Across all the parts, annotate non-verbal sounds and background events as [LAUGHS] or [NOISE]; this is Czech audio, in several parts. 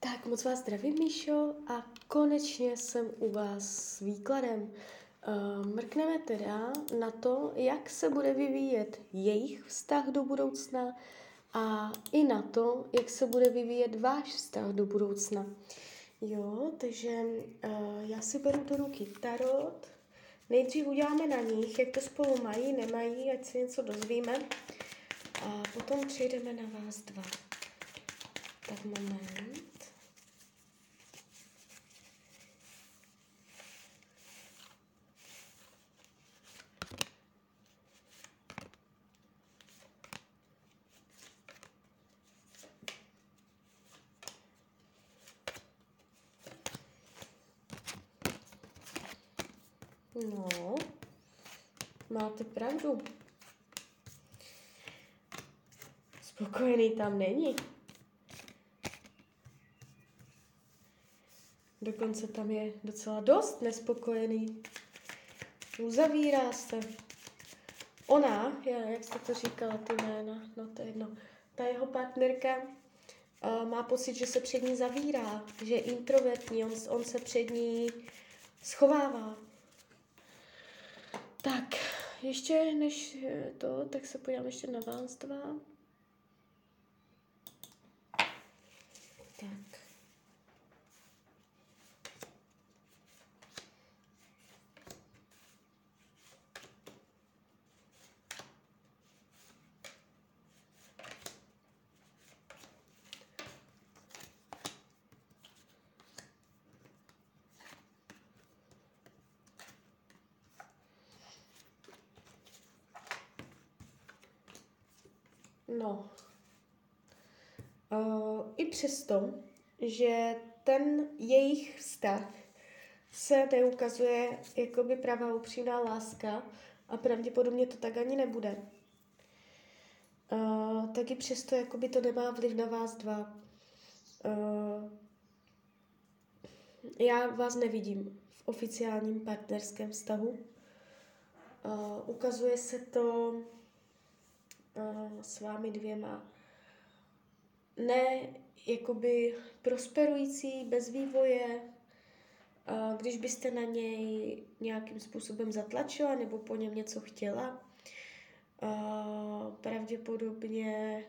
Tak moc vás zdravím, Míšo, a konečně jsem u vás s výkladem. Uh, mrkneme teda na to, jak se bude vyvíjet jejich vztah do budoucna a i na to, jak se bude vyvíjet váš vztah do budoucna. Jo, takže uh, já si beru do ruky tarot. Nejdřív uděláme na nich, jak to spolu mají, nemají, ať se něco dozvíme. A potom přejdeme na vás dva. Tak moment. No, máte pravdu. Spokojený tam není. Dokonce tam je docela dost nespokojený. Uzavírá se. Ona, jak jste to říkala, ty jména, no to je jedno, ta jeho partnerka uh, má pocit, že se před ní zavírá, že je introvertní, on, on se před ní schovává. Tak, ještě než to, tak se podívám ještě na vás dva. Tak. No. Uh, I přesto, že ten jejich vztah se neukazuje jako by pravá upřímná láska a pravděpodobně to tak ani nebude. Uh, tak i přesto jako by to nemá vliv na vás dva. Uh, já vás nevidím v oficiálním partnerském vztahu. Uh, ukazuje se to s vámi dvěma ne jakoby prosperující, bez vývoje, když byste na něj nějakým způsobem zatlačila nebo po něm něco chtěla, pravděpodobně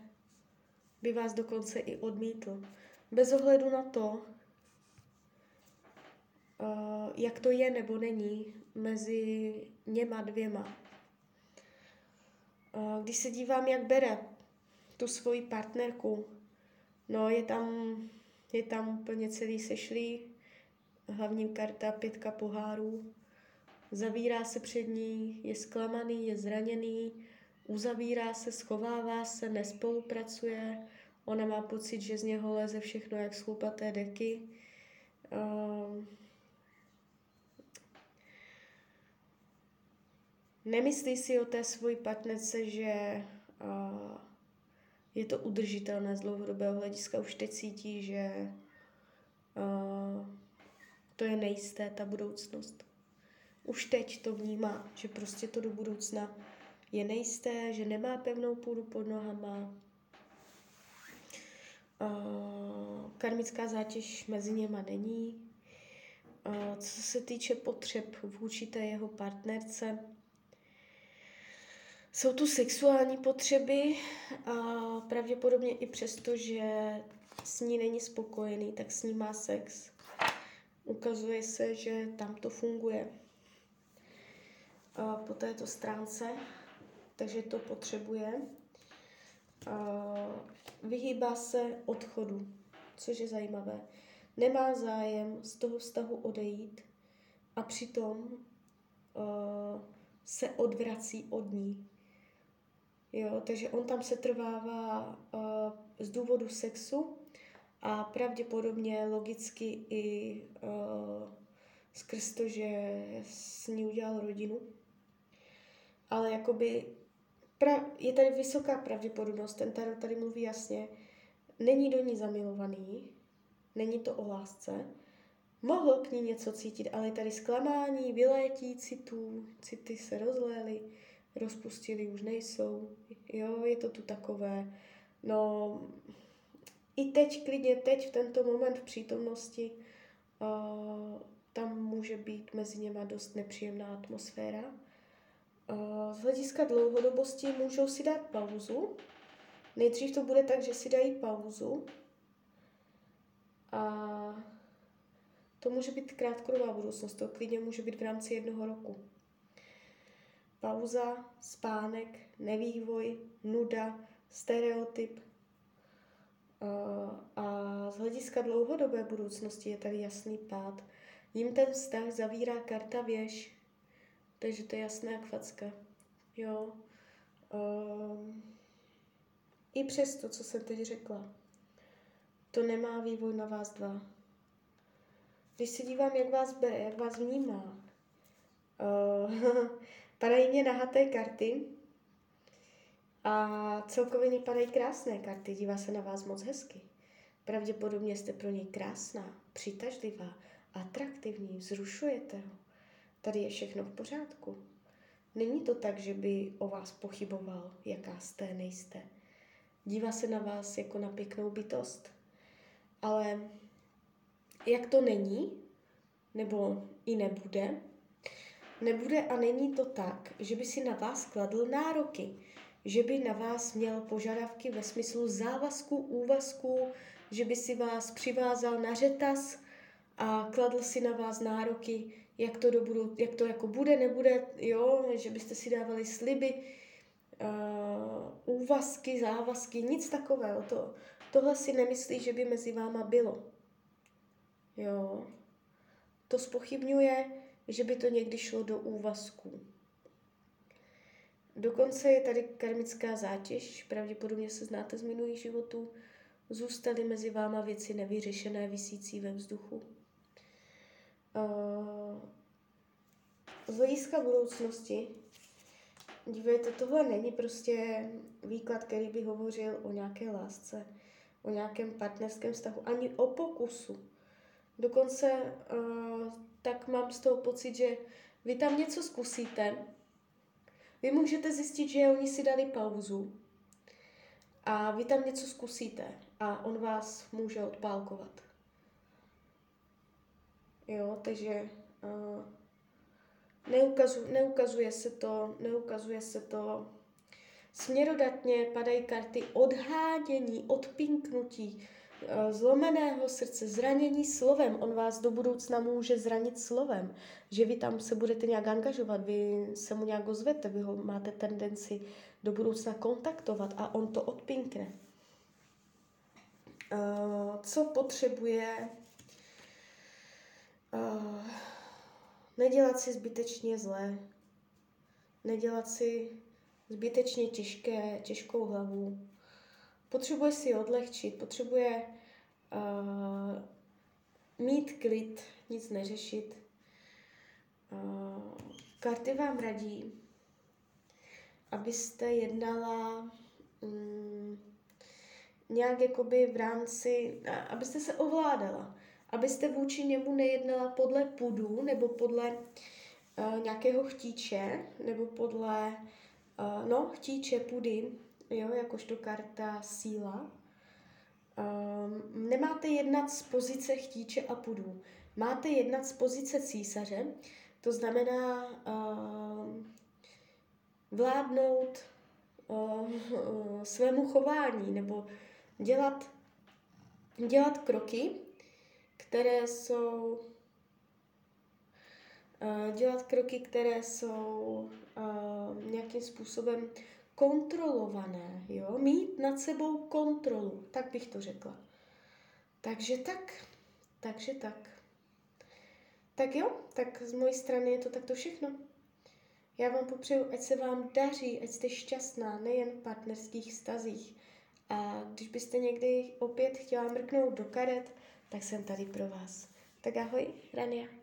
by vás dokonce i odmítl. Bez ohledu na to, uh, jak to je nebo není mezi něma dvěma. Když se dívám, jak bere tu svoji partnerku, no je tam, je tam úplně celý sešlý, hlavní karta pětka pohárů, zavírá se před ní, je zklamaný, je zraněný, uzavírá se, schovává se, nespolupracuje, ona má pocit, že z něho leze všechno jak schlupaté deky. Nemyslí si o té svoji partnerce, že uh, je to udržitelné z dlouhodobého hlediska. Už teď cítí, že uh, to je nejisté, ta budoucnost. Už teď to vnímá, že prostě to do budoucna je nejisté, že nemá pevnou půdu pod nohama. Uh, karmická zátěž mezi něma není. Uh, co se týče potřeb vůči té jeho partnerce, jsou tu sexuální potřeby a pravděpodobně i přesto, že s ní není spokojený, tak s ní má sex. Ukazuje se, že tam to funguje a po této stránce, takže to potřebuje. A vyhýbá se odchodu, což je zajímavé. Nemá zájem z toho vztahu odejít a přitom uh, se odvrací od ní. Jo, takže on tam se trvává uh, z důvodu sexu a pravděpodobně logicky i uh, skrz to, že s ní udělal rodinu. Ale jakoby pra, je tady vysoká pravděpodobnost, ten tarot tady mluví jasně, není do ní zamilovaný, není to o lásce, mohl k ní něco cítit, ale je tady zklamání, vylétí citů, city se rozlély, rozpustili, už nejsou. Jo, je to tu takové. No, i teď, klidně teď, v tento moment v přítomnosti, uh, tam může být mezi něma dost nepříjemná atmosféra. Z hlediska dlouhodobosti můžou si dát pauzu. Nejdřív to bude tak, že si dají pauzu. A to může být krátkodobá budoucnost, to klidně může být v rámci jednoho roku. Pauza, spánek, nevývoj, nuda, stereotyp. A z hlediska dlouhodobé budoucnosti je tady jasný pád. Jím ten vztah zavírá karta věž, takže to je jasné jak facka. Jo. Um, I přes to, co jsem teď řekla, to nemá vývoj na vás dva. Když se dívám, jak vás bere, jak vás vnímá, uh, [LAUGHS] padají mě nahaté karty a celkově mě padají krásné karty, dívá se na vás moc hezky. Pravděpodobně jste pro něj krásná, přitažlivá, atraktivní, vzrušujete ho. Tady je všechno v pořádku. Není to tak, že by o vás pochyboval, jaká jste, nejste. Dívá se na vás jako na pěknou bytost. Ale jak to není, nebo i nebude, nebude a není to tak, že by si na vás kladl nároky, že by na vás měl požadavky ve smyslu závazku, úvazku, že by si vás přivázal na řetaz a kladl si na vás nároky, jak to, do budu, jak to jako bude, nebude, jo, že byste si dávali sliby, uh, úvazky, závazky, nic takového. To, tohle si nemyslí, že by mezi váma bylo. Jo. To spochybňuje, že by to někdy šlo do úvazků. Dokonce je tady karmická zátěž, pravděpodobně se znáte z minulých životů, zůstaly mezi váma věci nevyřešené, visící ve vzduchu. Z hlediska budoucnosti, dívejte, tohle není prostě výklad, který by hovořil o nějaké lásce, o nějakém partnerském vztahu, ani o pokusu. Dokonce uh, tak mám z toho pocit, že vy tam něco zkusíte, vy můžete zjistit, že oni si dali pauzu a vy tam něco zkusíte a on vás může odpálkovat. Jo, takže uh, neukazu, neukazuje se to, neukazuje se to směrodatně, padají karty odhádění, odpinknutí, zlomeného srdce, zranění slovem. On vás do budoucna může zranit slovem, že vy tam se budete nějak angažovat, vy se mu nějak ozvete, vy ho máte tendenci do budoucna kontaktovat a on to odpinkne. Uh, co potřebuje Uh, nedělat si zbytečně zlé, nedělat si zbytečně těžké, těžkou hlavu. Potřebuje si odlehčit, potřebuje uh, mít klid, nic neřešit. Uh, karty vám radí, abyste jednala um, nějak jakoby v rámci, abyste se ovládala abyste vůči němu nejednala podle pudu nebo podle uh, nějakého chtíče, nebo podle, uh, no, chtíče pudy, jo, jakožto karta síla. Um, nemáte jednat z pozice chtíče a pudu. Máte jednat z pozice císaře, to znamená uh, vládnout uh, [LAUGHS] svému chování nebo dělat, dělat kroky, které jsou dělat kroky, které jsou uh, nějakým způsobem kontrolované, jo? mít nad sebou kontrolu, tak bych to řekla. Takže tak, takže tak. Tak jo, tak z mojí strany je to takto všechno. Já vám popřeju, ať se vám daří, ať jste šťastná, nejen v partnerských stazích. A když byste někdy opět chtěla mrknout do karet, tak jsem tady pro vás. Tak ahoj, Rania.